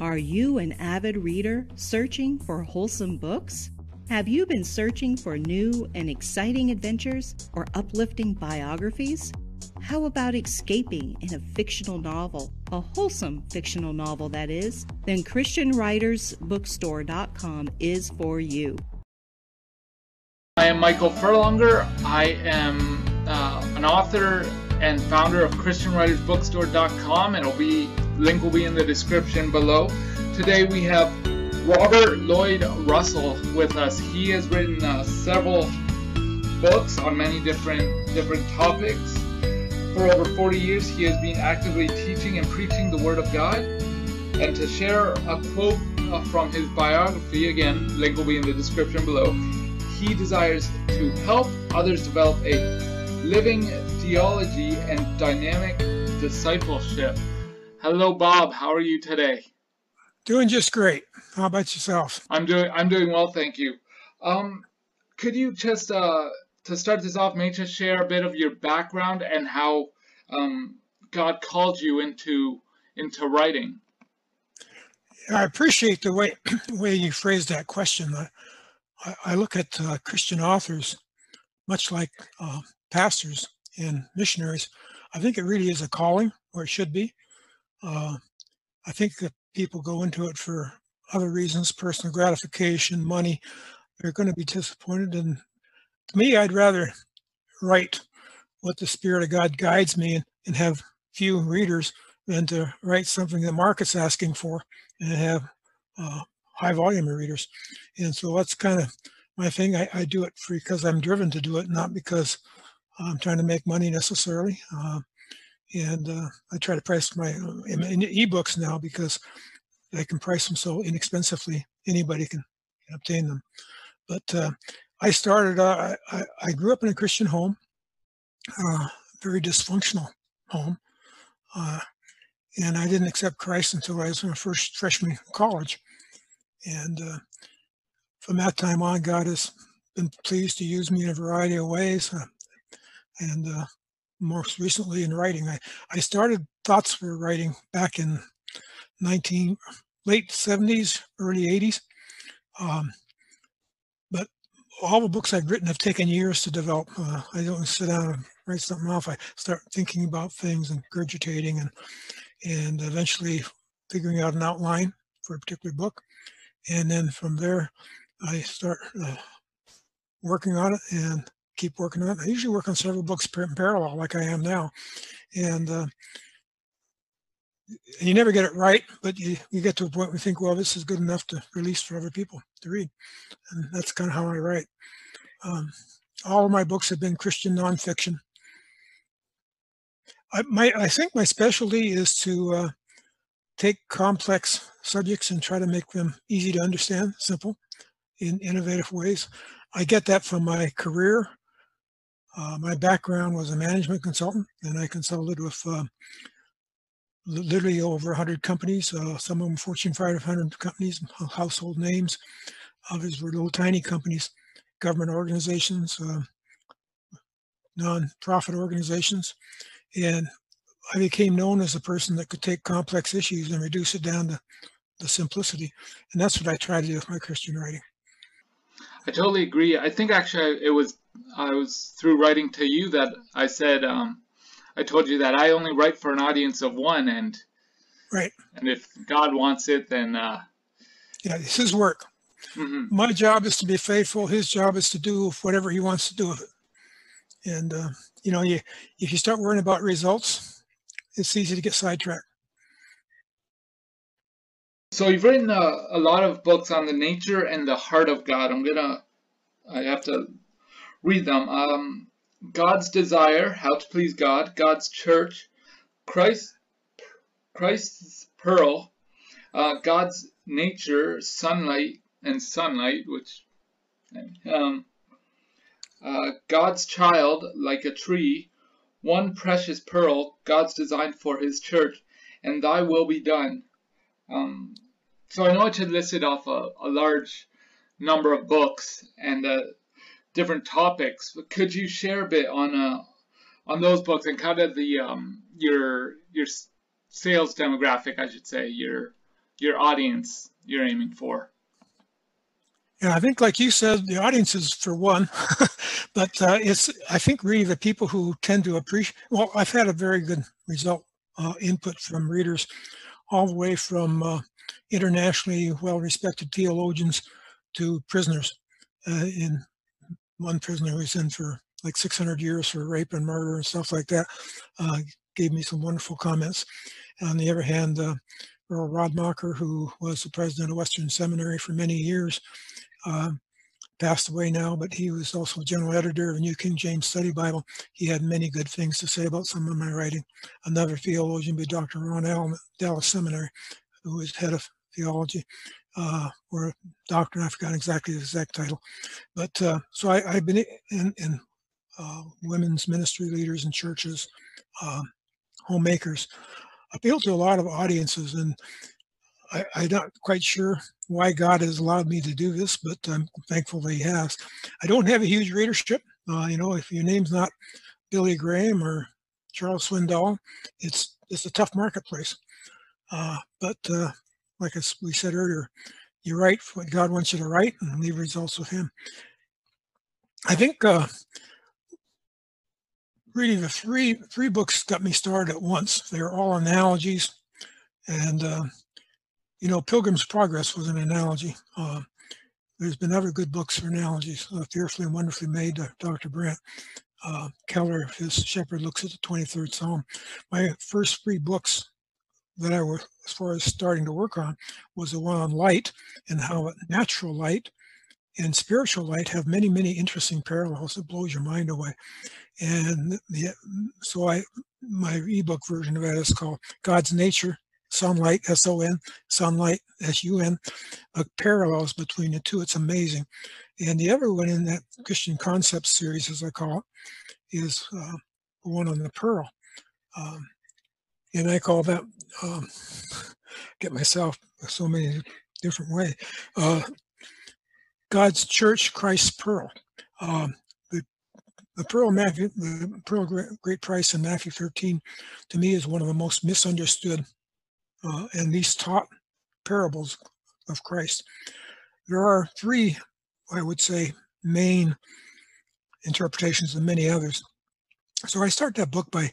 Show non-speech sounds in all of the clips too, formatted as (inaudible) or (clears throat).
Are you an avid reader searching for wholesome books? Have you been searching for new and exciting adventures or uplifting biographies? How about escaping in a fictional novel, a wholesome fictional novel that is? Then ChristianWritersBookstore.com is for you. I am Michael Furlonger. I am uh, an author and founder of ChristianWritersBookstore.com, and I'll be link will be in the description below. Today we have Robert Lloyd Russell with us. He has written uh, several books on many different different topics. For over 40 years, he has been actively teaching and preaching the Word of God. And to share a quote uh, from his biography, again, link will be in the description below. He desires to help others develop a living theology and dynamic discipleship. Hello, Bob. How are you today? Doing just great. How about yourself? I'm doing. I'm doing well, thank you. Um, could you just uh, to start this off, maybe just share a bit of your background and how um, God called you into into writing? I appreciate the way (clears throat) way you phrased that question. I, I look at uh, Christian authors much like uh, pastors and missionaries. I think it really is a calling, or it should be. Uh, I think that people go into it for other reasons, personal gratification, money. They're going to be disappointed. And to me, I'd rather write what the Spirit of God guides me and, have few readers than to write something the market's asking for and have uh, high volume of readers. And so that's kind of my thing. I, I, do it because I'm driven to do it, not because I'm trying to make money necessarily. Uh, and uh, I try to price my uh, ebooks now because I can price them so inexpensively. Anybody can, obtain them. But uh, I started. Uh, I, I grew up in a Christian home, uh, very dysfunctional home, uh, and I didn't accept Christ until I was in my first freshman college. And from that time on, God has been pleased to use me in a variety of ways. and most recently in writing. I, I started thoughts for writing back in 19 late 70s, early 80s. Um, but all the books I've written have taken years to develop. Uh, I don't sit down and write something off. I start thinking about things and gurgitating and and eventually figuring out an outline for a particular book. And then from there, I start uh, working on it and keep working on it. I usually work on several books in parallel, like I am now, and uh, and you never get it right, but you, you get to a point where you think, well, this is good enough to release for other people to read, and that's kind of how I write. Um, all of my books have been Christian nonfiction. I, my, I think my specialty is to uh, take complex subjects and try to make them easy to understand, simple, in innovative ways. I get that from my career uh, my background was a management consultant, and I consulted with uh, literally over 100 companies, uh, some of them Fortune 500 companies, household names. Others were little tiny companies, government organizations, uh, non-profit organizations. And I became known as a person that could take complex issues and reduce it down to the simplicity. And that's what I try to do with my Christian writing. I totally agree. I think actually it was I was through writing to you that I said um, I told you that I only write for an audience of one, and right. And if God wants it, then uh, yeah, it's His work. Mm-hmm. My job is to be faithful. His job is to do whatever He wants to do with it. And uh, you know, you if you start worrying about results, it's easy to get sidetracked. So you've written a, a lot of books on the nature and the heart of God. I'm gonna, I have to read them. Um, God's desire, how to please God, God's church, Christ, Christ's pearl, uh, God's nature, sonlight and sunlight, which, um, uh, God's child, like a tree, one precious pearl, God's design for His church, and Thy will be done. Um, so I know it had listed off a, a large number of books and uh, different topics, but could you share a bit on uh, on those books and kind of the um, your your sales demographic, I should say, your your audience you're aiming for? Yeah, I think, like you said, the audience is for one, (laughs) but uh, it's I think really the people who tend to appreciate. Well, I've had a very good result uh, input from readers, all the way from uh, internationally well-respected theologians to prisoners. Uh, in one prisoner was in for like 600 years for rape and murder and stuff like that, uh, gave me some wonderful comments. On the other hand, uh, Earl Radmacher, who was the president of Western Seminary for many years, uh, passed away now, but he was also general editor of the New King James Study Bible. He had many good things to say about some of my writing. Another theologian be Dr. Ron Allen Dallas Seminary, who was head of theology, uh, or doctor, I forgot exactly the exact title. But uh, so I, have been in, in uh, women's ministry leaders in churches, uh, homemakers, appeal to a lot of audiences and I, am not quite sure why God has allowed me to do this, but I'm thankful that He has. I don't have a huge readership. Uh, you know, if your name's not Billy Graham or Charles Swindoll, it's it's a tough marketplace. Uh, but like we said earlier, you write what God wants you to write and leave results with Him. I think uh, really the three three books got me started at once. They are all analogies, and uh, you know, Pilgrim's Progress was an analogy. Uh, there's been other good books for analogies, uh, Fearfully and Wonderfully Made, Dr. Brand. Uh, Keller, his shepherd looks at the 23rd Psalm. My first three books that I was, as far as starting to work on, was the one on light and how natural light and spiritual light have many, many interesting parallels that blows your mind away. And the, so I, my ebook version of that is called God's Nature, sonlight, S-O-N, sunlight, S-U-N, uh, parallels between the two. It's amazing. And the other one in that Christian Concepts series, as I call it, is uh, the one on the pearl. Um, and I call that, um, (laughs) get myself so many different way. Uh, God's Church, Christ's Pearl. Um, the, the pearl Matthew, the pearl great, price in Matthew 13, to me is one of the most misunderstood uh, and least taught parables of Christ. There are three, I would say, main interpretations and many others. So I start that book by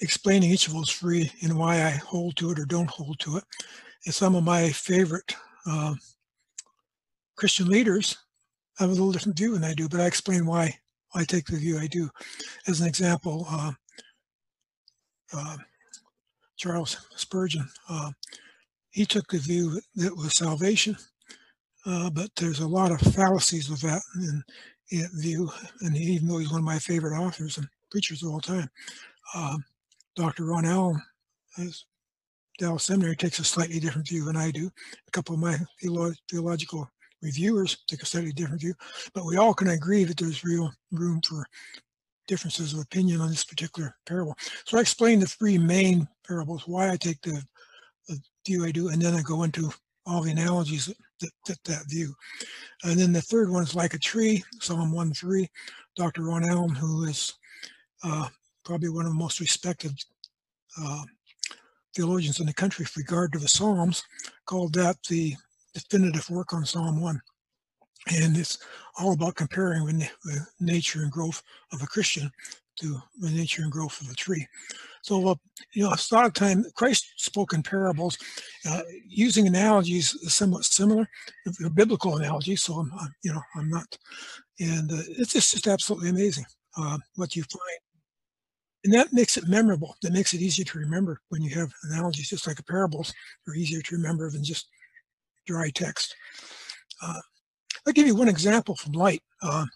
explaining each of those three and why I hold to it or don't hold to it. And some of my favorite uh, Christian leaders have a little different view than I do, but I explain why I take the view I do. As an example, uh, uh, Charles Spurgeon, he took the view that was salvation, uh, but there's a lot of fallacies with that in, in view. And even though he's one of my favorite authors and preachers of all time, Dr. Ron Allen, as Dallas Seminary, takes a slightly different view than I do. A couple of my theolo- theological reviewers take a slightly different view, but we all can agree that there's real room for differences of opinion on this particular parable. So I explain the three main parables, why I take the, the view I do, and then I go into all the analogies that, that fit that view. And then the third one is like a tree, Psalm 1 3. Dr. Ron Allen, who is uh, probably one of the most respected uh, theologians in the country with regard to the Psalms, called that the definitive work on Psalm 1 and it's all about comparing the, nature and growth of a Christian to the nature and growth of a tree. So, uh, you know, a lot of time Christ spoke in parables, uh, using analogies somewhat similar, biblical analogies. So, I'm, I'm, you know, I'm not, and uh, it's just, just absolutely amazing uh, what you find. And that makes it memorable. That makes it easier to remember when you have analogies, just like parables are easier to remember than just dry text. Uh, I'll give you one example from light. Uh,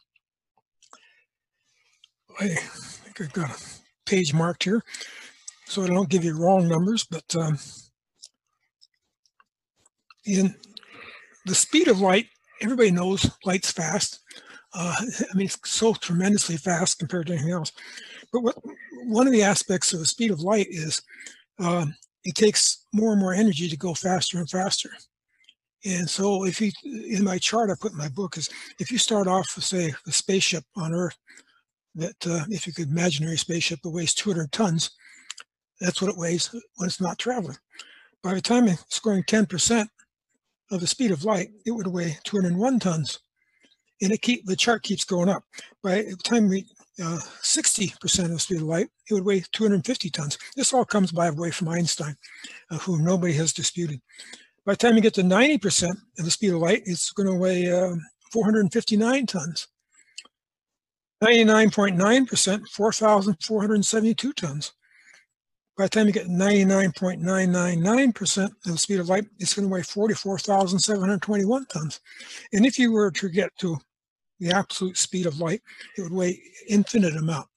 I think I've got a page marked here, so I don't give you wrong numbers, but um, in the speed of light, everybody knows light's fast. Uh, (laughs) I mean, it's so tremendously fast compared to anything else. But what one of the aspects of the speed of light is uh, it takes more and more energy to go faster and faster. And so if you, in my chart I put in my book is, if you start off with say a spaceship on Earth, that uh, if you could imaginary spaceship that weighs 200 tons, that's what it weighs when it's not traveling. By the time it's going 10% of the speed of light, it would weigh 201 tons. And it keep the chart keeps going up. By the time we uh, 60% of the speed of light, it would weigh 250 tons. This all comes by the way from Einstein, uh, who nobody has disputed. By the time you get to 90% of the speed of light, it's going to weigh uh, 459 tons. 99.9%, 4,472 tons. By the time you get 99.999% of the speed of light, it's going to weigh 44,721 tons. And if you were to get to the absolute speed of light, it would weigh infinite amount.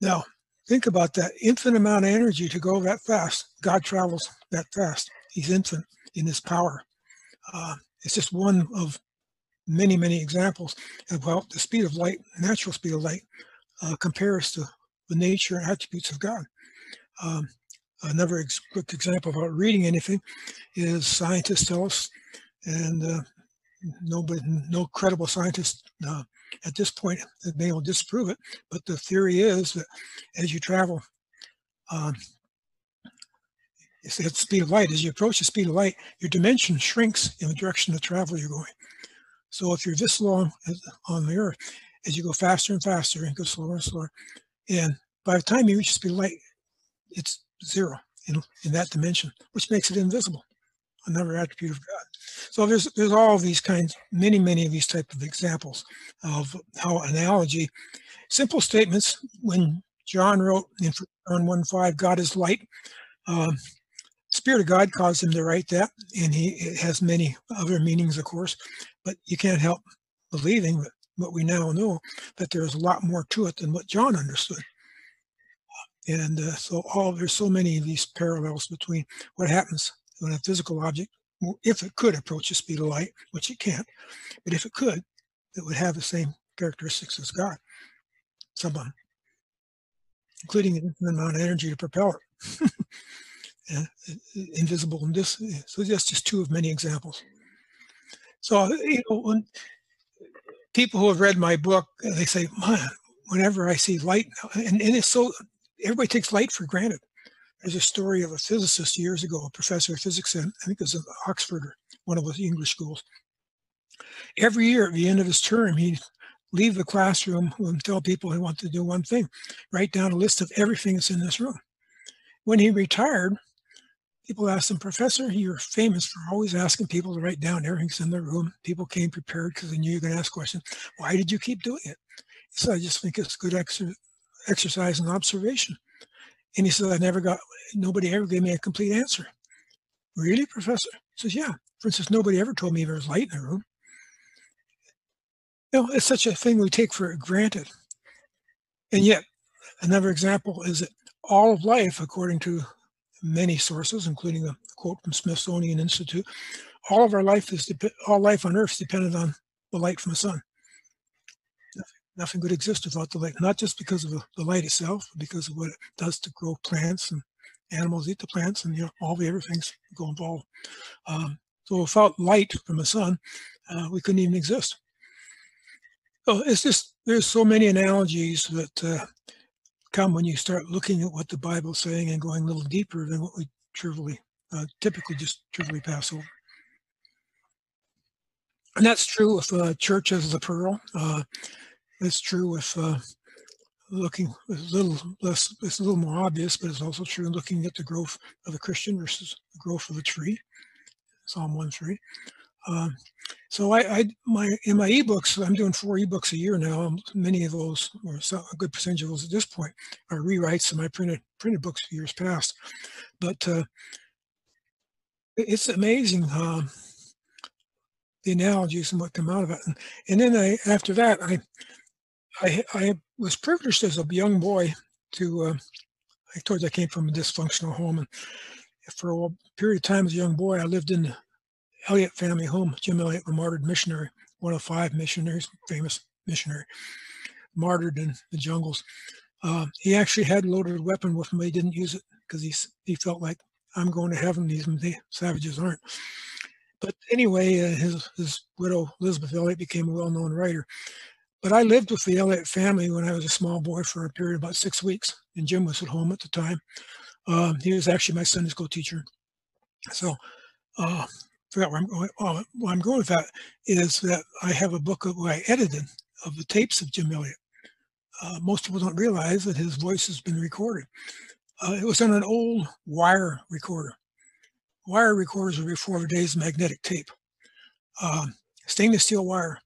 Now, think about that infinite amount of energy to go that fast. God travels that fast. He's infinite in his power. Uh, it's just one of many, many examples of how the speed of light, natural speed of light, uh, compares to the nature and attributes of God. Um, another ex- quick example about reading anything is scientists tell us, and uh, nobody, no credible scientist uh, at this point has been disprove it. But the theory is that as you travel, um, it's at the speed of light. As you approach the speed of light, your dimension shrinks in the direction of travel you're going. So if you're this long on the Earth, as you go faster and faster and go slower and slower, and by the time you reach the speed of light, it's zero in, in that dimension, which makes it invisible, another attribute of God. So there's there's all these kinds, many many of these type of examples of how analogy, simple statements. When John wrote in John one five, God is light. Um, Spirit of God caused him to write that, and he it has many other meanings, of course, but you can't help believing that what we now know that there's a lot more to it than what John understood. And uh, so all there's so many of these parallels between what happens when a physical object, if it could approach the speed of light, which it can't, but if it could, it would have the same characteristics as God, someone, including an infinite amount of energy to propel it. (laughs) Uh, invisible and this. So that's just two of many examples. So you know, when people who have read my book, they say, "Man, whenever I see light, and, and it's so everybody takes light for granted." There's a story of a physicist years ago, a professor of physics, in, I think it was in Oxford or one of the English schools. Every year at the end of his term, he'd leave the classroom and tell people he wanted to do one thing, write down a list of everything that's in this room. When he retired, People asked him, Professor, you're famous for always asking people to write down everything's in the room. People came prepared because they knew you were going to ask questions. Why did you keep doing it? So I just think it's a good exer- exercise and observation. And he said, I never got, nobody ever gave me a complete answer. Really, Professor? He says, Yeah. For instance, nobody ever told me there was light in the room. You know, it's such a thing we take for granted. And yet, another example is that all of life, according to many sources, including a quote from Smithsonian Institute. All of our life is all life on Earth is dependent on the light from the sun. Nothing, could exist without the light, not just because of the, light itself, but because of what it does to grow plants and animals eat the plants, and you know all the other things go involved. Um, so without light from the sun, uh, we couldn't even exist. So it's just there's so many analogies that uh, come when you start looking at what the Bible's saying and going a little deeper than what we trivially, uh, typically just trivially pass over. And that's true with uh, church as the pearl. Uh, it's true with uh, looking a little less, it's a little more obvious, but it's also true looking at the growth of a Christian versus the growth of a tree. Psalm 1 3. Um, so I, I, my in my ebooks, I'm doing four ebooks a year now. Um, many of those, or a good percentage of those at this point, are rewrites of my printed printed books years past. But uh, it's amazing uh, the analogies and what come out of it. And, and then I, after that, I, I, I was privileged as a young boy to. Uh, I told you I came from a dysfunctional home, and for a period of time as a young boy, I lived in the Elliot family home. Jim Elliot, the martyred missionary, one of five missionaries, famous missionary, martyred in the jungles. Uh, he actually had loaded a weapon with him, but he didn't use it because he, he felt like, I'm going to heaven, these the savages aren't. But anyway, uh, his, his widow, Elisabeth Elliot, became a well known writer. But I lived with the Elliot family when I was a small boy for a period of about six weeks, and Jim was at home at the time. Um, he was actually my Sunday school teacher. So, uh, forgot where I'm going. Oh, where I'm going with that is that I have a book of I edited of the tapes of Jim Elliot. Uh, most people don't realize that his voice has been recorded. Uh, it was on an old wire recorder. Wire recorders were before the days of magnetic tape. Uh, stainless steel wire.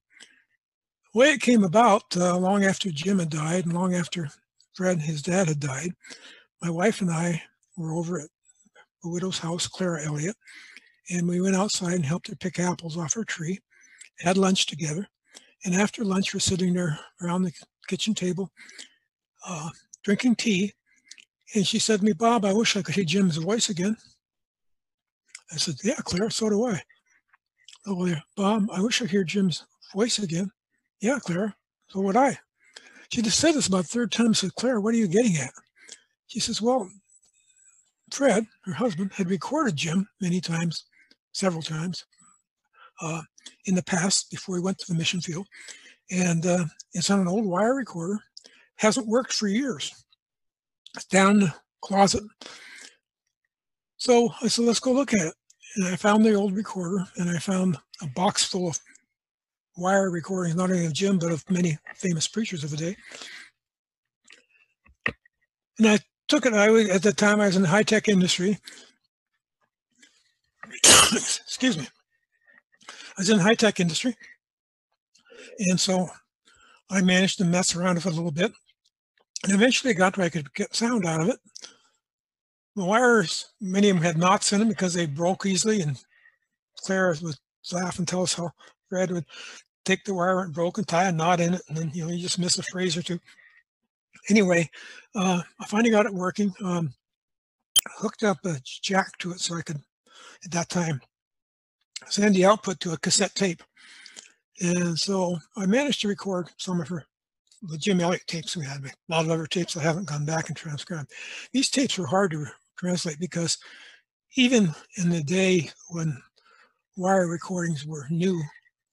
The way it came about, uh, long after Jim had died and long after Fred, and his dad, had died, my wife and I were over at a widow's house, Clara Elliot, and we went outside and helped her pick apples off her tree, had lunch together. And after lunch, we're sitting there around the kitchen table, uh, drinking tea. And she said to me, Bob, I wish I could hear Jim's voice again. I said, Yeah, Clara, so do I. Oh, well, Bob, I wish I could hear Jim's voice again. Yeah, Claire, so would I. She just said this about third time. Said, Claire, what are you getting at? She says, Well, Fred, her husband, had recorded Jim many times, several times, uh, in the past before he went to the mission field. And uh, it's on an old wire recorder. Hasn't worked for years. It's down the closet. So I said, let's go look at it. And I found the old recorder and I found a box full of wire recordings, not only of Jim, but of many famous preachers of the day. And I took it. I was, at the time I was in the high tech industry. (coughs) Excuse me. I was in the high tech industry. And so I managed to mess around with it a little bit. And eventually I got where I could get sound out of it. The wires, many of them had knots in them because they broke easily. And Claire would laugh and tell us how Fred would take the wire and broke and tie a knot in it. And then, you know, you just miss a phrase or two. Anyway, uh, I finally got it working. Um, hooked up a jack to it so I could, at that time, send the output to a cassette tape. And so I managed to record some of her the Jim Elliot tapes we had, a lot of other tapes I haven't gone back and transcribed. These tapes were hard to translate because even in the day when wire recordings were new,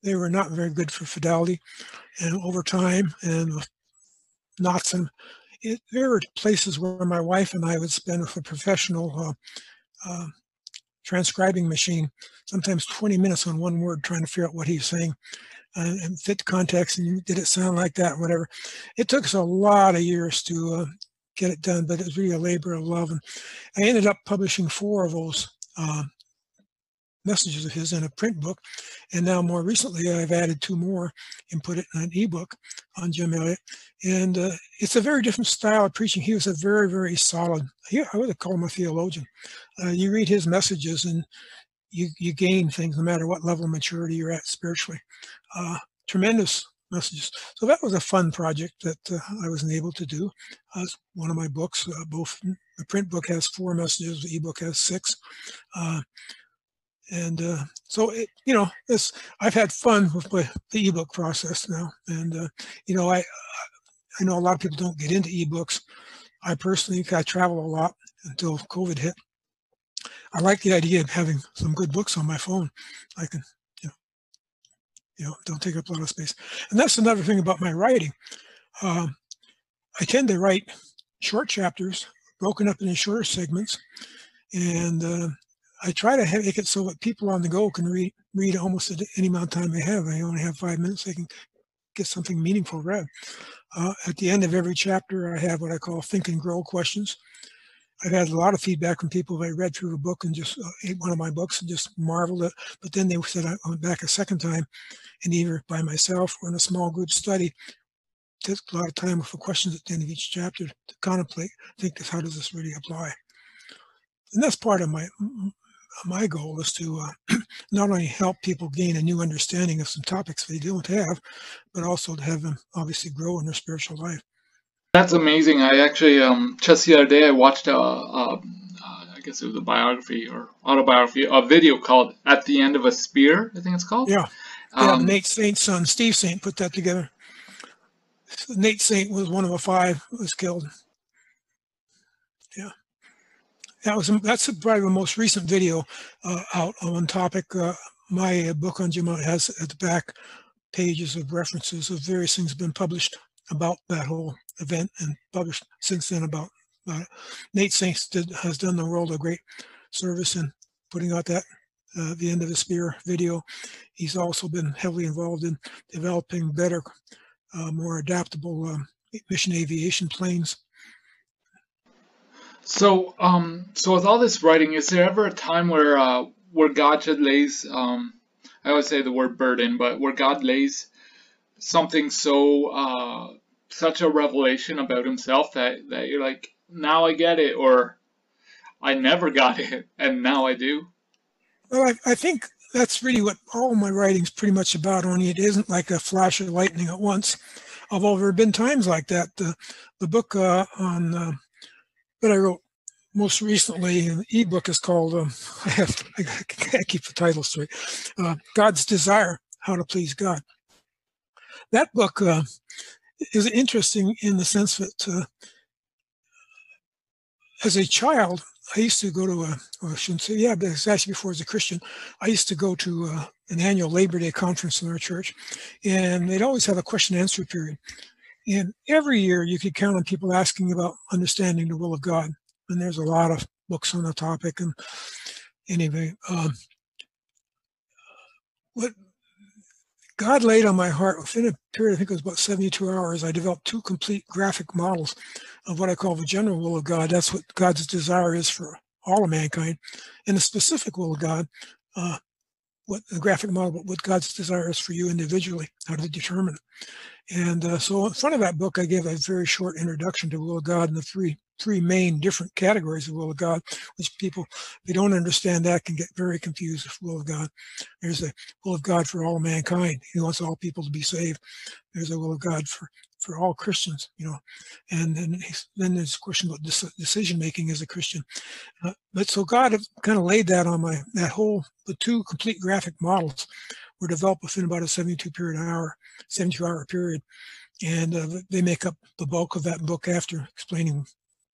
they were not very good for fidelity. And over time and knots and it, there were places where my wife and I would spend with a professional uh, uh, transcribing machine, sometimes 20 minutes on one word trying to figure out what he's saying uh, and fit context and did it sound like that, whatever. It took us a lot of years to uh, get it done, but it was really a labor of love. And I ended up publishing four of those uh, messages of his in a print book. And now more recently, I've added two more and put it in an ebook on Jim Elliot. And uh, it's a very different style of preaching. He was a very, very solid, he, I would call him a theologian. Uh, you read his messages and you, you gain things no matter what level of maturity you're at spiritually. Uh, tremendous messages. So that was a fun project that uh, I was able to do. Uh, one of my books, uh, both the print book has four messages, the ebook has six. And uh, so it, you know this i've had fun with my, the ebook process now. And uh, you know i i know a lot of people don't get into ebooks. I personally i travel a lot until covid hit. I like the idea of having some good books on my phone. I can you know you know don't take up a lot of space. And that's another thing about my writing. Um, i tend to write short chapters broken up into shorter segments. And uh, I try to make it so that people on the go can read read almost at any amount of time they have. They only have five minutes; they can get something meaningful read. Uh, at the end of every chapter, I have what I call think and grow questions. I've had a lot of feedback from people that read through a book and just uh, ate one of my books and just marveled at. But then they said I went back a second time, and either by myself or in a small group study, took a lot of time the questions at the end of each chapter to contemplate, think, how does this really apply? And that's part of my my goal is to uh, (clears throat) not only help people gain a new understanding of some topics they don't have, but also to have them obviously grow in their spiritual life. That's amazing. I actually um, just the other day I watched a, a, a I guess it was a biography or autobiography, a video called "At the End of a Spear." I think it's called. Yeah, yeah. Um, Nate Saint's son, Steve Saint, put that together. Nate Saint was one of the five who was killed. Yeah that was that's probably the most recent video uh, out on topic. Uh, my book on Jim has at the back pages of references of various things have been published about that whole event and published since then about uh, Nate Saints did, has done the world a great service in putting out that uh, the end of the spear video. He's also been heavily involved in developing better, uh, more adaptable um, mission aviation planes. So, um, so with all this writing, is there ever a time where uh, where God lays, um, I always say the word burden, but where God lays something so uh, such a revelation about Himself that that you're like, now I get it, or I never got it, and now I do. Well, I, I think that's really what all my writing's pretty much about. Only it isn't like a flash of lightning at once. Although there have been times like that. The the book uh, on uh, that I wrote most recently, an ebook is called. Um, (laughs) I have I can't keep the title straight. Uh, God's Desire: How to Please God. That book uh, is interesting in the sense that, uh, as a child, I used to go to a, I shouldn't say, yeah, but it's actually before as a Christian, I used to go to uh, an annual Labor Day conference in our church, and they'd always have a question and answer period. And every year you could count on people asking about understanding the will of God. And there's a lot of books on the topic. And anyway, um, what God laid on my heart within a period, I think it was about 72 hours, I developed two complete graphic models of what I call the general will of God. That's what God's desire is for all of mankind. And the specific will of God, uh, what the graphic model, what God's desire is for you individually, how to determine it. And uh, so in front of that book, I gave a very short introduction to will of God and the three three main different categories of will of God, which people, if they don't understand that, can get very confused with will of God. There's a will of God for all mankind. He wants all people to be saved. There's a will of God for, for all Christians, you know. And then, then there's a question about decision making as a Christian. Uh, but so God kind of laid that on my, that whole, the two complete graphic models were developed within about a 72 period hour, 72 hour period. And uh, they make up the bulk of that book after explaining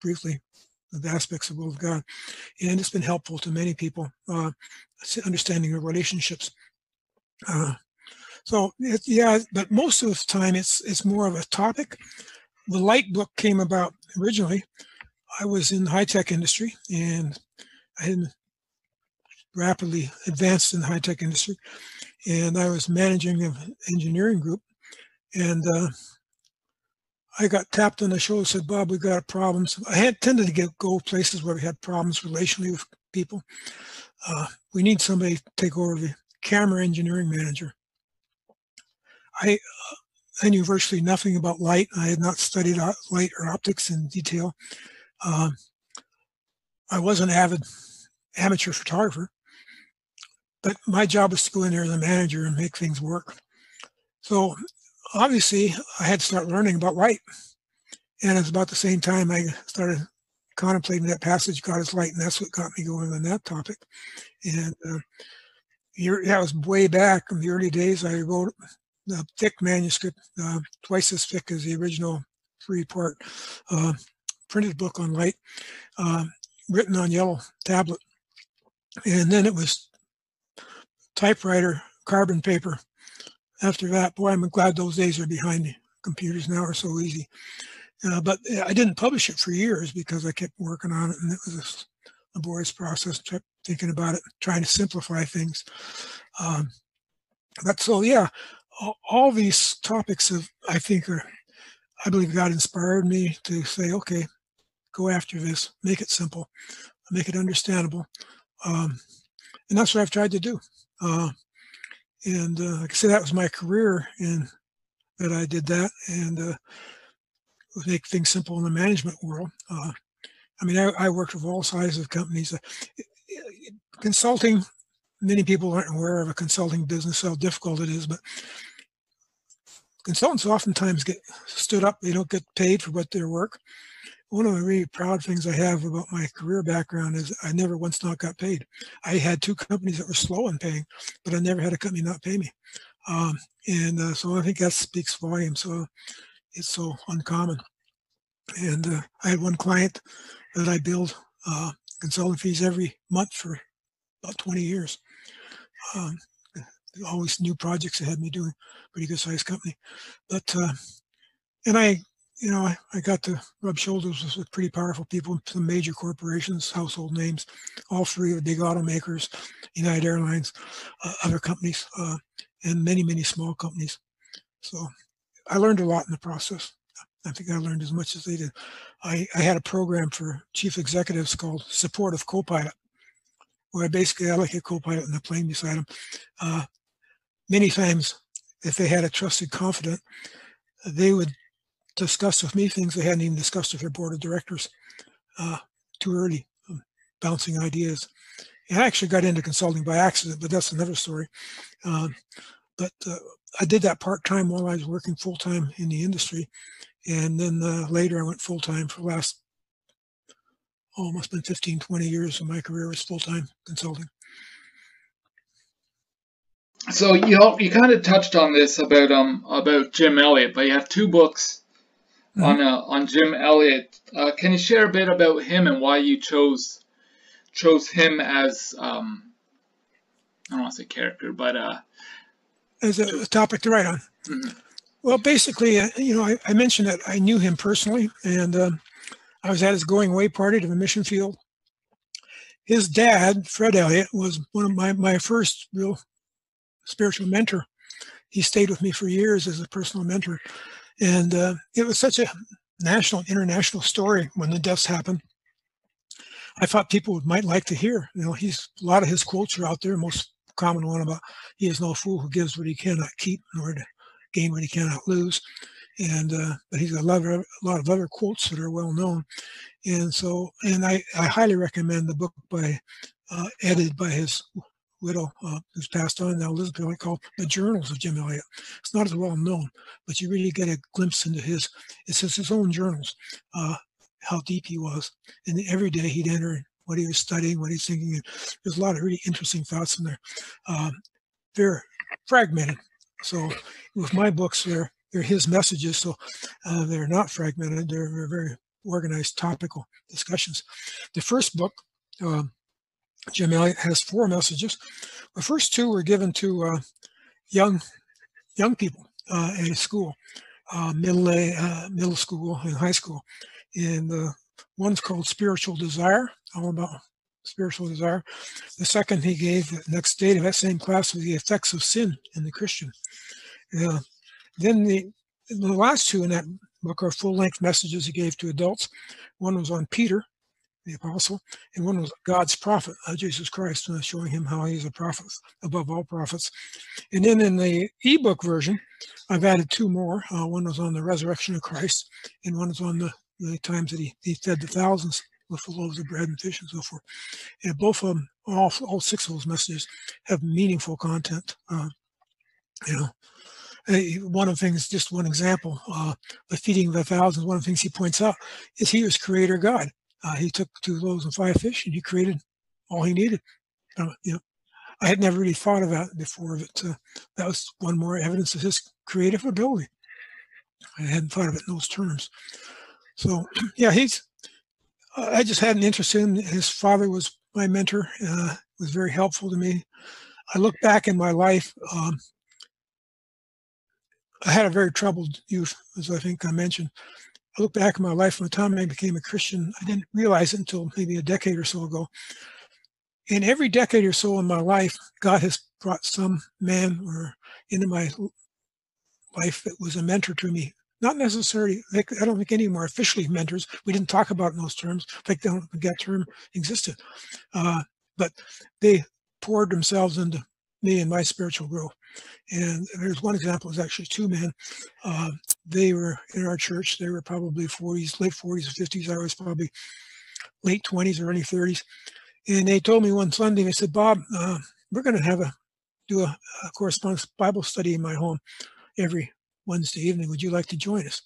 briefly the aspects of the will of God. And it's been helpful to many people, uh, understanding the relationships. Uh, so it, yeah, but most of the time it's it's more of a topic. The light book came about originally. I was in the high tech industry and I had rapidly advanced in the high tech industry, and I was managing an engineering group, and uh, I got tapped on the shoulder, said, Bob, we've got problems. I had tended to get go places where we had problems relationally with people. Uh, we need somebody to take over the camera engineering manager. I uh, I knew virtually nothing about light. I had not studied light or optics in detail. Um, I was an avid amateur photographer, but my job was to go in there as a manager and make things work. So obviously I had to start learning about light. And it's about the same time I started contemplating that passage, God is light, and that's what got me going on that topic. And uh, that was way back in the early days. I wrote a thick manuscript, uh, twice as thick as the original three-part uh, printed book on light, uh, written on yellow tablet. And then it was typewriter, carbon paper, after that, boy, I'm glad those days are behind me. Computers now are so easy. Uh, but I didn't publish it for years because I kept working on it, and it was a laborious process. Kept thinking about it, trying to simplify things. Um, but so, yeah, all, all these topics of I think are, I believe God inspired me to say, okay, go after this, make it simple, make it understandable, um, and that's what I've tried to do. Uh, and uh, like I said, that was my career, and that I did that, and uh, make things simple in the management world. Uh, I mean, I, I, worked with all sizes of companies. Uh, consulting, many people aren't aware of a consulting business, how difficult it is, but consultants oftentimes get stood up. They don't get paid for what their work one of the really proud things I have about my career background is I never once not got paid. I had two companies that were slow in paying, but I never had a company not pay me. Um, and uh, so I think that speaks volumes. So it's so uncommon. And uh, I had one client that I billed uh, consulting fees every month for about 20 years. Um, always new projects that had me doing pretty good sized company. But, uh, and I you know, I, I got to rub shoulders with pretty powerful people, some major corporations, household names, all three of the big automakers, United Airlines, uh, other companies, uh, and many, many small companies. So I learned a lot in the process. I think I learned as much as they did. I, I had a program for chief executives called Support Supportive Copilot, where I basically I like a co-pilot in the plane beside them. Uh, many times, if they had a trusted confidant, they would discuss with me things they hadn't even discussed with their board of directors uh, too early, um, bouncing ideas. And I actually got into consulting by accident, but that's another story. Um, but uh, I did that part time while I was working full time in the industry. And then uh, later I went full time for the last, oh, almost been 15, 20 years of my career was full time consulting. So you you kind of touched on this about um about Jim Elliot, but you have two books mm-hmm. on uh, on Jim Elliot. Uh, can you share a bit about him and why you chose chose him as um I don't want to say character, but uh as a, a topic to write on? Mm-hmm. Well, basically, uh, you know, I, I, mentioned that I knew him personally, and um, I was at his going away party to the mission field. His dad, Fred Elliot, was one of my, my first real spiritual mentor. He stayed with me for years as a personal mentor. And uh, it was such a national, international story when the deaths happened. I thought people might like to hear. You know, he's a lot of his quotes are out there. Most common one about he is no fool who gives what he cannot keep in order to gain what he cannot lose. And uh, but he's a lot, of, a lot of other quotes that are well known. And so, and I, I highly recommend the book by uh, edited by his widow uh, who's passed on now, Elisabeth Elliot, called The Journals of Jim Elliot. It's not as well known, but you really get a glimpse into his, it's his own journals, uh, how deep he was. And every day he'd enter what he was studying, what he's thinking. There's a lot of really interesting thoughts in there. Um, they're fragmented. So with my books, they're, they're his messages. So uh, they're not fragmented. They're, they're, very organized topical discussions. The first book, um, Jim Elliot has four messages. The first two were given to uh, young young people uh, at school, uh, middle uh, middle school and high school. And one's called Spiritual Desire, all about spiritual desire. The second he gave the next day to that same class was the effects of sin in the Christian. Uh, then the the last two in that book are full length messages he gave to adults. One was on Peter, the apostle, and one was God's prophet, uh, Jesus Christ, uh, showing him how he's a prophet above all prophets. And then in the ebook version, I've added two more. Uh, one was on the resurrection of Christ, and one is on the, the times that he, he fed the thousands with the loaves of bread and fish and so forth. And both of them, all, all six of those messages have meaningful content. Uh, you know, one of the things, just one example, uh, the feeding of the thousands, one of the things he points out is he was creator God. Uh, he took two loaves and five fish, and he created all he needed. Uh, you know, I had never really thought of that before, but uh, that was one more evidence of his creative ability. I hadn't thought of it in those terms. So, (clears throat) yeah, he's. I just had an interest in him. His father was my mentor. Uh, was very helpful to me. I look back in my life. Um, I had a very troubled youth, as I think I mentioned. I look back in my life from the time I became a Christian, I didn't realize it until maybe a decade or so ago. In every decade or so in my life, God has brought some man or into my life that was a mentor to me. Not necessarily, like, I don't think any more officially mentors. We didn't talk about in those terms. Like don't that term existed. Uh, but they poured themselves into me and my spiritual growth. And there's one example, is actually two men. Uh, they were in our church. They were probably 40s, late 40s or 50s. I was probably late 20s or early 30s. And they told me one Sunday, they said, Bob, uh, we're going to have a do a, a correspondence Bible study in my home every Wednesday evening. Would you like to join us?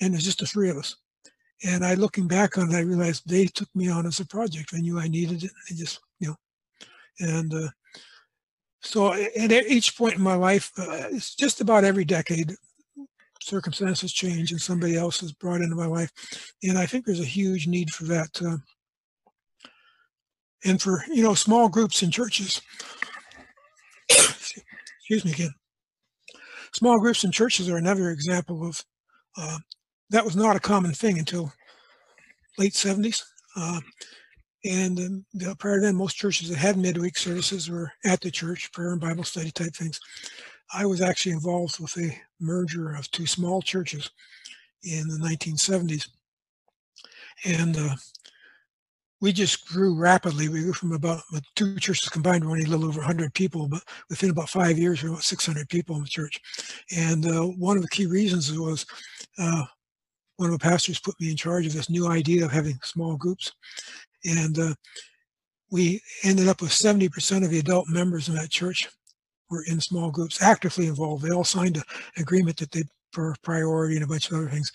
And it's just the three of us. And I, looking back on it, I realized they took me on as a project. I knew I needed it. I just, you know, and uh, so at each point in my life, uh, it's just about every decade, circumstances change and somebody else is brought into my life. And I think there's a huge need for that. Uh, and for, you know, small groups in churches. Excuse me again. Small groups in churches are another example of uh, that was not a common thing until late 70s. Uh, and um, prior to then, most churches that had midweek services were at the church, prayer and Bible study type things. I was actually involved with a merger of two small churches in the 1970s. And uh, we just grew rapidly. We grew from about two churches combined, only a little over 100 people, but within about five years, we were about 600 people in the church. And uh, one of the key reasons was uh, one of the pastors put me in charge of this new idea of having small groups. And uh, we ended up with 70% of the adult members in that church were in small groups, actively involved. They all signed an agreement that they'd for priority and a bunch of other things.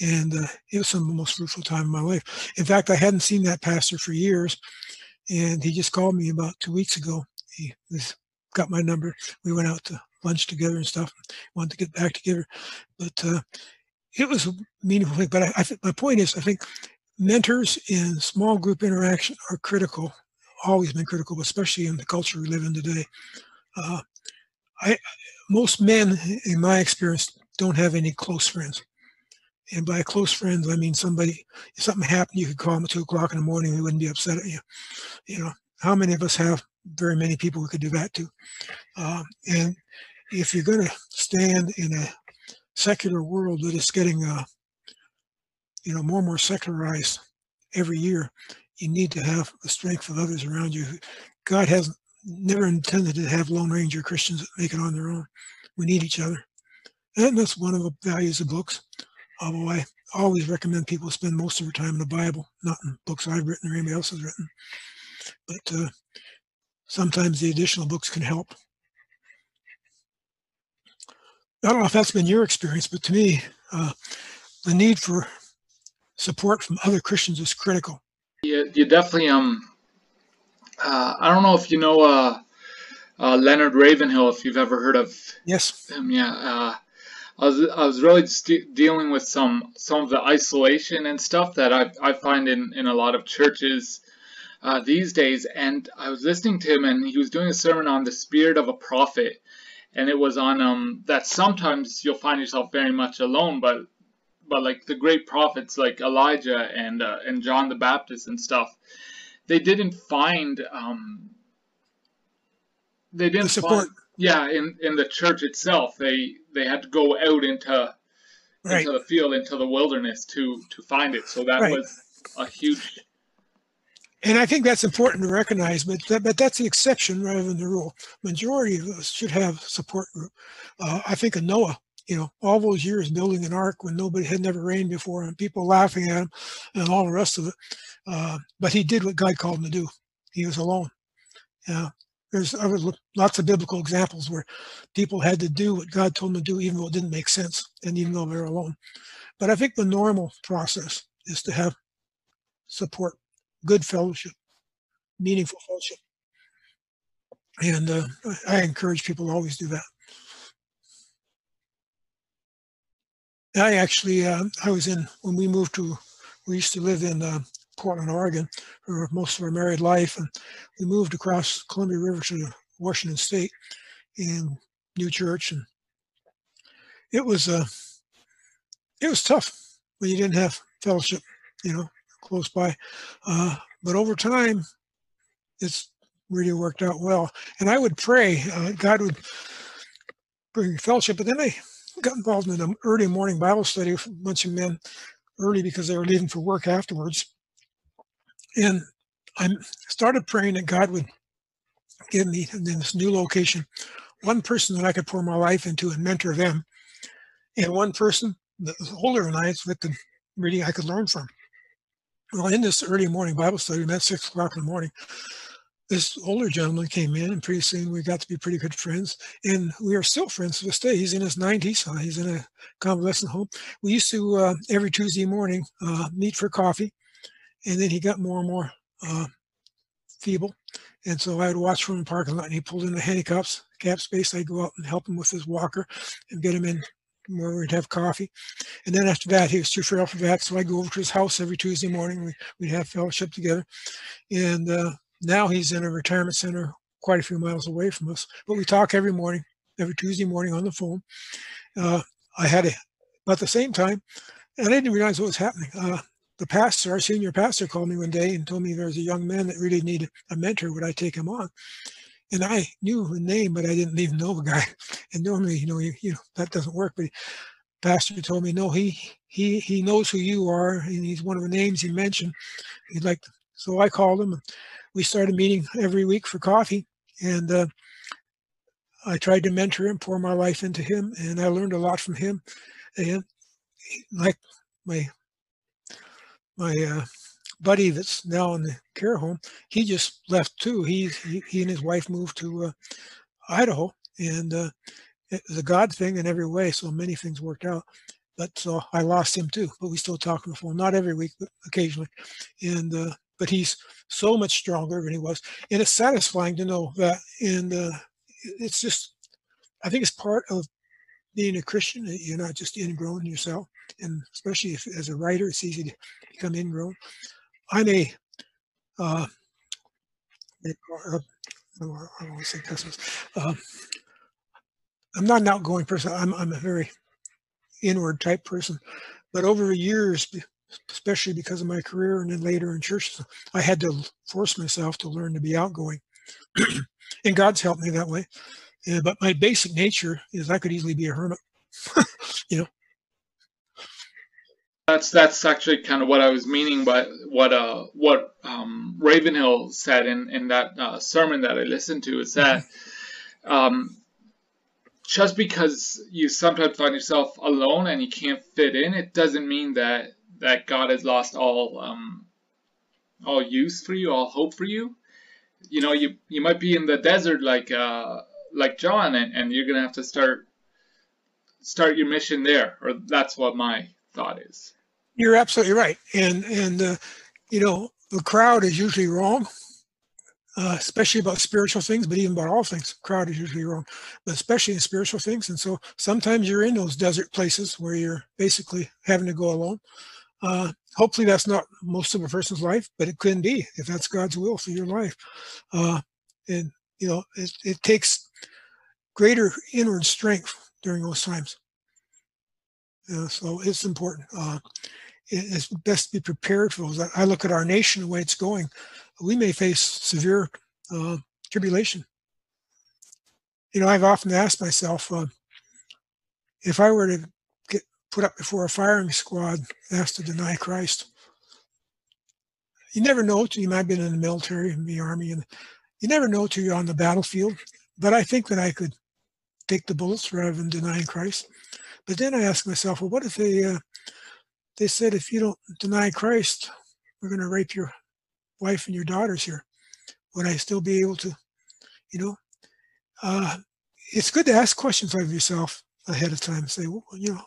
And uh, it was some of the most fruitful time of my life. In fact, I hadn't seen that pastor for years, and he just called me about two weeks ago. He got my number. We went out to lunch together and stuff. Wanted to get back together, but uh, it was a meaningful thing. But I, I my point is, I think mentors in small group interaction are critical. Always been critical, especially in the culture we live in today. Uh, I most men, in my experience, don't have any close friends. And by close friends, I mean somebody, if something happened, you could call them at two o'clock in the morning, they wouldn't be upset at you. You know, how many of us have very many people we could do that to? Um, and if you're going to stand in a secular world that is getting, uh, you know, more and more secularized every year, you need to have the strength of others around you. God has never intended to have Lone Ranger Christians that make it on their own. We need each other. And that's one of the values of books. Although I always recommend people spend most of their time in the Bible, not in books I've written or anybody else has written. But uh, sometimes the additional books can help. I don't know if that's been your experience, but to me, uh, the need for support from other Christians is critical. Yeah, you definitely um. Uh, I don't know if you know uh, uh, Leonard Ravenhill, if you've ever heard of yes him. Yeah, uh, I was I was really de- dealing with some some of the isolation and stuff that I I find in in a lot of churches uh, these days. And I was listening to him, and he was doing a sermon on the spirit of a prophet, and it was on um that sometimes you'll find yourself very much alone, but but like the great prophets like Elijah and uh, and John the Baptist and stuff, they didn't find um they didn't the support. Find, yeah, in in the church itself, they they had to go out into right. into the field, into the wilderness to to find it. So that right. was a huge. And I think that's important to recognize, but that, but that's the exception rather than the rule. Majority of us should have support group. Uh, I think of Noah. You know, all those years building an ark when nobody had never rained before, and people laughing at him, and all the rest of it. Uh, but he did what God called him to do. He was alone. Yeah, there's lots of biblical examples where people had to do what God told them to do, even though it didn't make sense, and even though they're alone. But I think the normal process is to have support, good fellowship, meaningful fellowship, and uh, I encourage people to always do that. I actually, uh, I was in when we moved to, we used to live in uh, Portland, Oregon for most of our married life. And we moved across Columbia River to Washington State in New Church. And it was, uh, it was tough when you didn't have fellowship, you know, close by. Uh, but over time, it's really worked out well. And I would pray uh, God would bring fellowship. But then I got involved in an early morning Bible study with a bunch of men early because they were leaving for work afterwards. And I started praying that God would give me in this new location one person that I could pour my life into and mentor them, and one person that was older than I that could really I could learn from. Well, in this early morning Bible study, at six o'clock in the morning, this older gentleman came in, and pretty soon we got to be pretty good friends, and we are still friends to this day. He's in his 90s. Uh, he's in a convalescent home. We used to uh, every Tuesday morning uh, meet for coffee and then he got more and more uh, feeble. And so I would watch from the parking lot and he pulled in the handicaps, cap space. I'd go out and help him with his walker and get him in where we'd have coffee. And then after that, he was too frail for that. So I'd go over to his house every Tuesday morning. We, would have fellowship together. And uh, now he's in a retirement center quite a few miles away from us. But we talk every morning, every Tuesday morning on the phone. Uh, I had a, about the same time, and I didn't realize what was happening. Uh, the pastor, our senior pastor, called me one day and told me there was a young man that really needed a mentor. Would I take him on? And I knew the name, but I didn't even know the guy. (laughs) And normally, you know, you, you know that doesn't work. But pastor told me, no, he he he knows who you are, and he's one of the names he mentioned. He'd like, to. so I called him. We started meeting every week for coffee, and uh, I tried to mentor him, pour my life into him, and I learned a lot from him. And like my my uh, buddy that's now in the care home, he just left too. He he, he and his wife moved to uh, Idaho, and uh, it was a God thing in every way. So many things worked out. But so I lost him too. But we still talk on the phone, not every week, but occasionally. And uh, but he's so much stronger than he was, and it's satisfying to know that. And uh, it's just, I think it's part of being a Christian. You're not just ingrown yourself, and especially if, as a writer, it's easy to become ingrown. I'm a, uh, I don't want to say pessimist. Uh, I'm not an outgoing person. I'm I'm a very inward type person, but over the years, especially because of my career and then later in church, I had to force myself to learn to be outgoing, (clears throat) and God's helped me that way. Yeah, but my basic nature is I could easily be a hermit. (laughs) you know. That's that's actually kind of what I was meaning by what uh what um, Ravenhill said in in that uh, sermon that I listened to is (laughs) that um, just because you sometimes find yourself alone and you can't fit in, it doesn't mean that that God has lost all um, all use for you, all hope for you. You know, you you might be in the desert like uh, like John, and, and you're gonna have to start start your mission there, or that's what my thought is. You're absolutely right, and and uh, you know the crowd is usually wrong, uh, especially about spiritual things, but even about all things, crowd is usually wrong, but especially in spiritual things. And so sometimes you're in those desert places where you're basically having to go alone. Uh, hopefully that's not most of a person's life, but it can be if that's God's will for your life. Uh, and you know, it, it takes greater inward strength during those times. Uh, so it's important. Uh, it's best to be prepared for those. I look at our nation, the way it's going. We may face severe uh, tribulation. You know, I've often asked myself uh, if I were to put up before a firing squad asked to deny Christ. You never know you might have been in the military and the army, and you never know till you're on the battlefield. But I think that I could take the bullets rather than denying Christ. But then I ask myself, well, what if they uh, they said if you don't deny Christ, we're going to rape your wife and your daughters here? Would I still be able to, you know? Uh, it's good to ask questions of yourself ahead of time. Say, well, you know,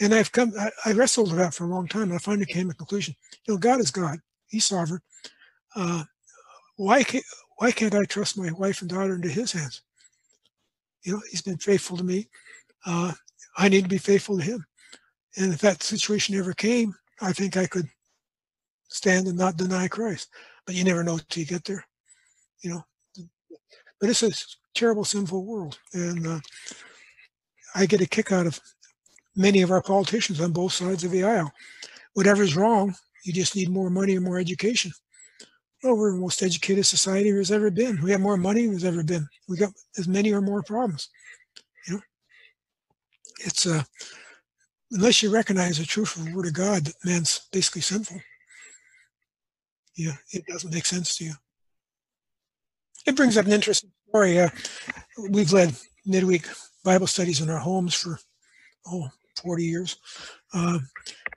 and I've come, I, I wrestled with that for a long time. And I finally came to a conclusion. You know, God is God. He's sovereign. Uh, why can't why can't I trust my wife and daughter into His hands? You know, he's been faithful to me. Uh, I need to be faithful to him. And if that situation ever came, I think I could stand and not deny Christ. But you never know till you get there, you know. But it's a terrible, sinful world, and uh, I get a kick out of many of our politicians on both sides of the aisle. Whatever's wrong, you just need more money and more education. Well, we're the most educated society there's ever been. We have more money than there's ever been. We got as many or more problems. You know, it's uh, unless you recognize the truth of the Word of God that man's basically sinful. Yeah, it doesn't make sense to you. It brings up an interesting story. Uh, we've led midweek Bible studies in our homes for oh 40 years, uh,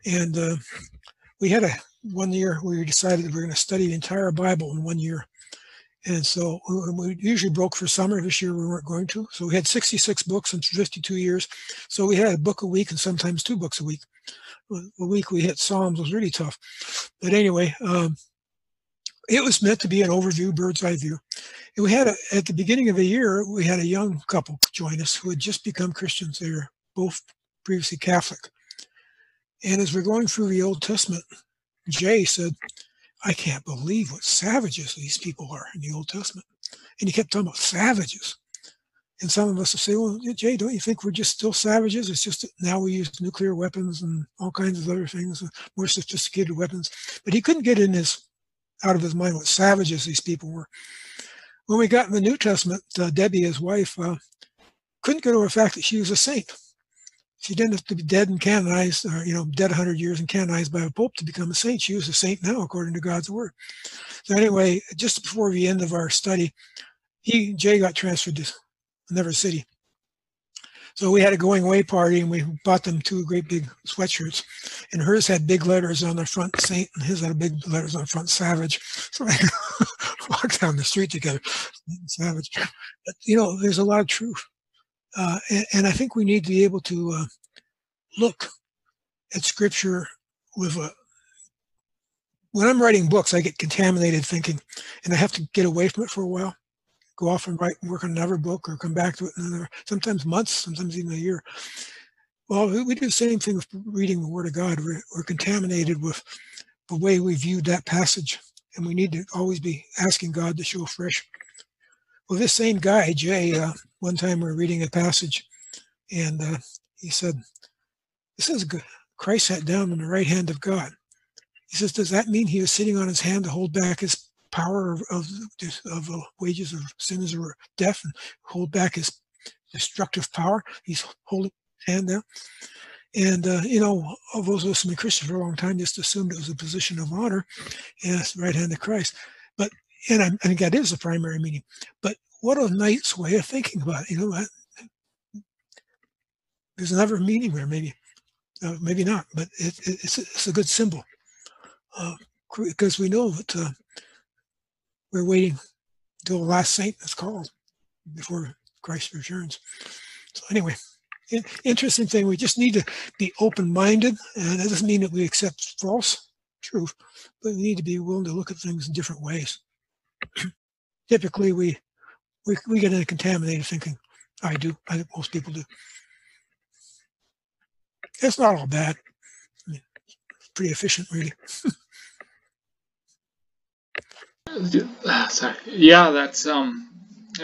and uh, we had a one year we decided we were going to study the entire Bible in one year. And so we usually broke for summer. This year we weren't going to. So we had 66 books in 52 years. So we had a book a week and sometimes two books a week. A week we hit Psalms was really tough. But anyway, um, it was meant to be an overview, bird's eye view. And we had a, at the beginning of the year, we had a young couple join us who had just become Christians. They were both previously Catholic. And as we're going through the Old Testament, Jay said, I can't believe what savages these people are in the Old Testament. And he kept talking about savages. And some of us will say, well, Jay, don't you think we're just still savages? It's just that now we use nuclear weapons and all kinds of other things, more sophisticated weapons. But he couldn't get in his out of his mind what savages these people were. When we got in the New Testament, uh, Debbie, his wife, uh, couldn't get over the fact that she was a saint. She didn't have to be dead and canonized, or you know, dead 100 years and canonized by a pope to become a saint. She was a saint now, according to God's word. So anyway, just before the end of our study, he Jay got transferred to another City. So we had a going away party and we bought them two great big sweatshirts. And hers had big letters on the front Saint and his had big letters on the front Savage. So I (laughs) walked down the street together, Savage. But, you know, there's a lot of truth. Uh, and, and, I think we need to be able to uh, look at scripture with a when I'm writing books, I get contaminated thinking, and I have to get away from it for a while go off and write work on another book or come back to it another sometimes months sometimes even a year. Well we do the same thing with reading the word of god. We're, we're contaminated with the way we viewed that passage and we need to always be asking god to show fresh. Well this same guy jay uh, one time we are reading a passage and uh, he said this is good christ sat down on the right hand of god he says does that mean he was sitting on his hand to hold back his power of of, of uh, wages of sinners or death and hold back his destructive power. He's holding his hand there. And, uh, you know, all those of us who have been Christian for a long time just assumed it was a position of honor yes, right hand of Christ. But, and I, I think that is the primary meaning. But what a nice way of thinking about it. You know, that, there's another meaning there, maybe. Uh, maybe not, but it, it, it's, it's a good symbol. Uh, because we know that uh, we're waiting till the last saint is called before Christ returns. So anyway, interesting thing. We just need to be open-minded, and that doesn't mean that we accept false truth, but we need to be willing to look at things in different ways. (clears throat) Typically, we, we we get into contaminated thinking. I do. I think most people do. It's not all bad. I mean, pretty efficient, really. (laughs) Sorry. Yeah, that's um,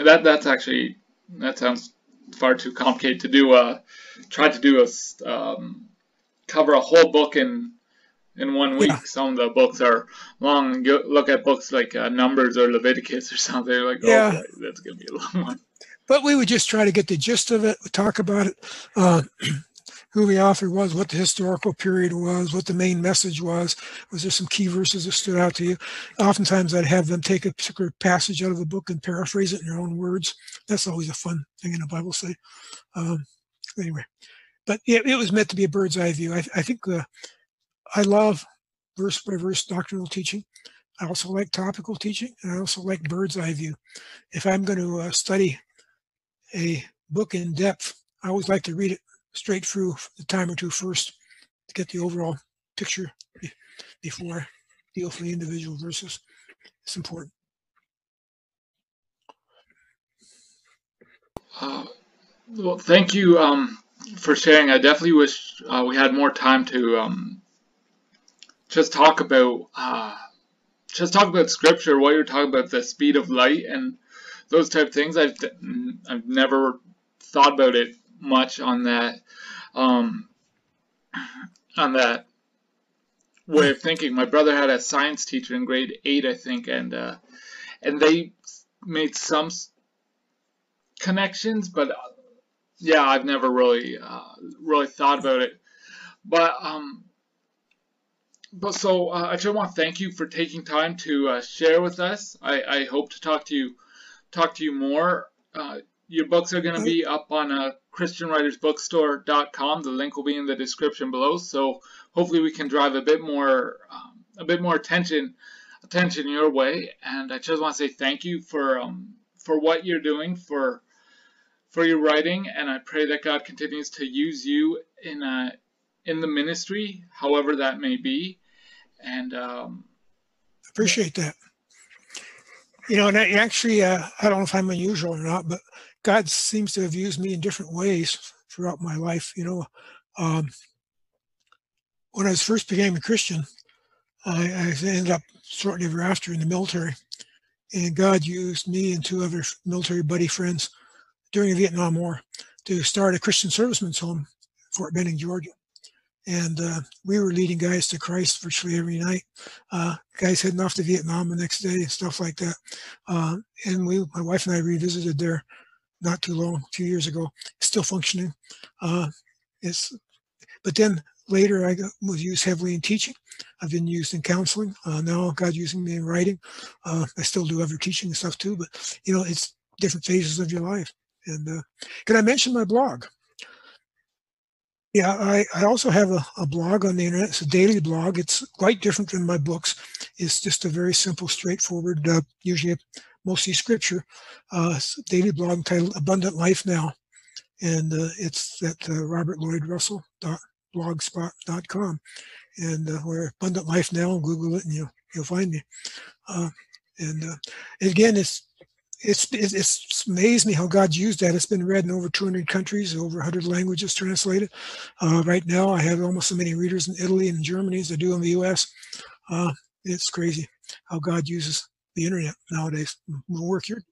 that that's actually that sounds far too complicated to do. Uh, try to do a um, cover a whole book in in one week. Yeah. Some of the books are long. You look at books like uh, Numbers or Leviticus or something. Like, oh, yeah, okay, that's gonna be a long one. But we would just try to get the gist of it. talk about it. Uh, (clears throat) who the author was, what the historical period was, what the main message was. Was there some key verses that stood out to you? Oftentimes, I'd have them take a particular passage out of the book and paraphrase it in their own words. That's always a fun thing in a Bible study. Um, anyway, but it, it, was meant to be a bird's eye view. I, I think uh, I love verse by verse doctrinal teaching. I also like topical teaching, and I also like bird's eye view. If I'm going to uh, study a book in depth, I always like to read it straight through the time or two first to get the overall picture before I deal with the individual verses. It's important. Uh, well, thank you um, for sharing. I definitely wish uh, we had more time to um, just talk about uh, just talk about scripture. while you're talking about, the speed of light and those type of things. I've I've never thought about it much on that um, on that way of thinking. My brother had a science teacher in grade eight, I think, and uh, and they made some connections, but uh, yeah, I've never really uh, really thought about it. But um, but so uh, I just want to thank you for taking time to uh, share with us. I, I hope to talk to you talk to you more. Uh, your books are going to be up on uh, christianwritersbookstore.com. The link will be in the description below. So hopefully we can drive a bit more um, a bit more attention attention your way. And I just want to say thank you for um, for what you're doing for for your writing, and I pray that God continues to use you in a uh, in the ministry, however that may be. And um, appreciate that. You know, and actually, uh, I don't know if I'm unusual or not, but God seems to have used me in different ways throughout my life. You know, um, when I first became a Christian, I, I ended up shortly thereafter in the military, and God used me and two other military buddy friends during the Vietnam War to start a Christian servicemen's home, Fort Benning, Georgia. And uh, we were leading guys to Christ virtually every night. Uh, guys heading off to Vietnam the next day and stuff like that. Uh, and we, my wife and I, revisited there not too long, a few years ago. Still functioning. Uh, it's, but then later I was used heavily in teaching. I've been used in counseling. Uh, now God using me in writing. Uh, I still do other teaching and stuff too, but you know, it's different phases of your life. And can I mention my blog? Yeah, I, I also have a, a blog on the internet. It's a daily blog. It's quite different than my books. It's just a very simple, straightforward, uh, usually mostly scripture, uh, daily blog entitled Abundant Life Now. And uh, it's at uh, robertlloydrussell.blogspot.com. And uh, we're Abundant Life Now, Google it and you'll, you'll find me. Uh, and uh, again, it's it's it's amazed me how God's used that. It's been read in over 200 countries, over 100 languages translated. Uh, right now, I have almost as many readers in Italy and Germany as I do in the U.S. Uh, it's crazy how God uses the internet nowadays. We'll work here.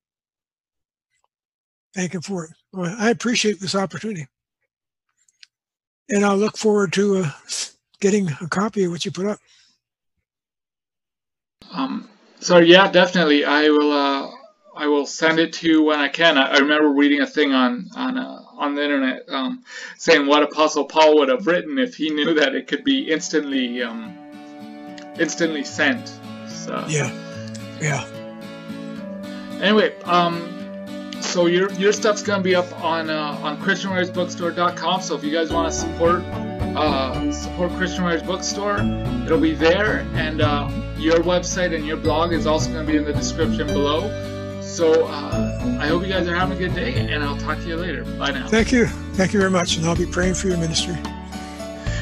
Thank Him for it. Well, I appreciate this opportunity, and I'll look forward to uh, getting a copy of what you put up. Um. So yeah, definitely. I will. I will send it to you when I can. I, I remember reading a thing on on uh, on the internet um, saying what Apostle Paul would have written if he knew that it could be instantly um, instantly sent. So yeah, yeah. Anyway, um, so your your stuff's gonna be up on uh, on ChristianWritersBookstore.com. So if you guys want to support uh, support Christian Writers Bookstore, it'll be there, and uh, your website and your blog is also gonna be in the description below. So uh, I hope you guys are having a good day, and I'll talk to you later. Bye now. Thank you. Thank you very much, and I'll be praying for your ministry.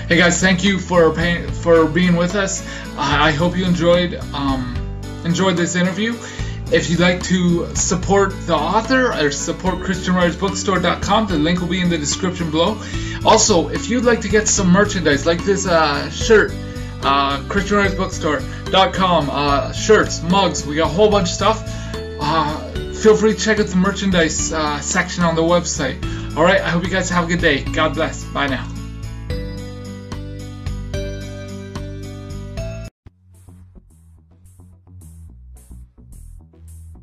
Hey guys, thank you for paying, for being with us. I hope you enjoyed um, enjoyed this interview. If you'd like to support the author or support ChristianWritersBookstore.com, the link will be in the description below. Also, if you'd like to get some merchandise like this uh, shirt, uh, ChristianWritersBookstore.com, uh, shirts, mugs, we got a whole bunch of stuff. Uh, feel free to check out the merchandise uh, section on the website. Alright, I hope you guys have a good day. God bless. Bye now.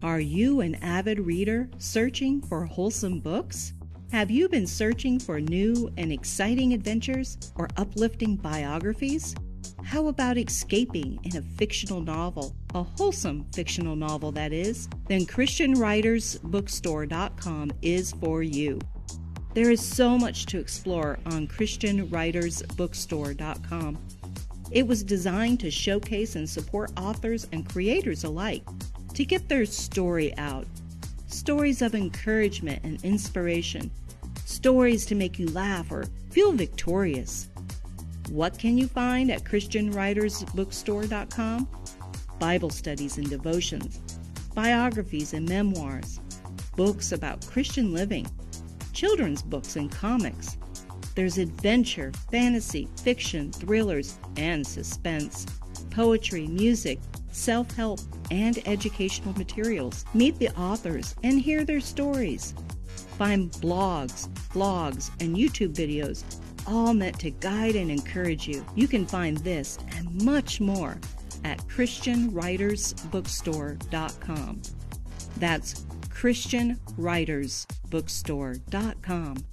Are you an avid reader searching for wholesome books? Have you been searching for new and exciting adventures or uplifting biographies? How about escaping in a fictional novel, a wholesome fictional novel that is? Then ChristianWritersBookstore.com is for you. There is so much to explore on ChristianWritersBookstore.com. It was designed to showcase and support authors and creators alike to get their story out. Stories of encouragement and inspiration, stories to make you laugh or feel victorious. What can you find at ChristianWritersBookstore.com? Bible studies and devotions, biographies and memoirs, books about Christian living, children's books and comics. There's adventure, fantasy, fiction, thrillers, and suspense, poetry, music, self help, and educational materials. Meet the authors and hear their stories. Find blogs, vlogs, and YouTube videos all meant to guide and encourage you. You can find this and much more at ChristianWritersBookstore.com. That's ChristianWritersBookstore.com.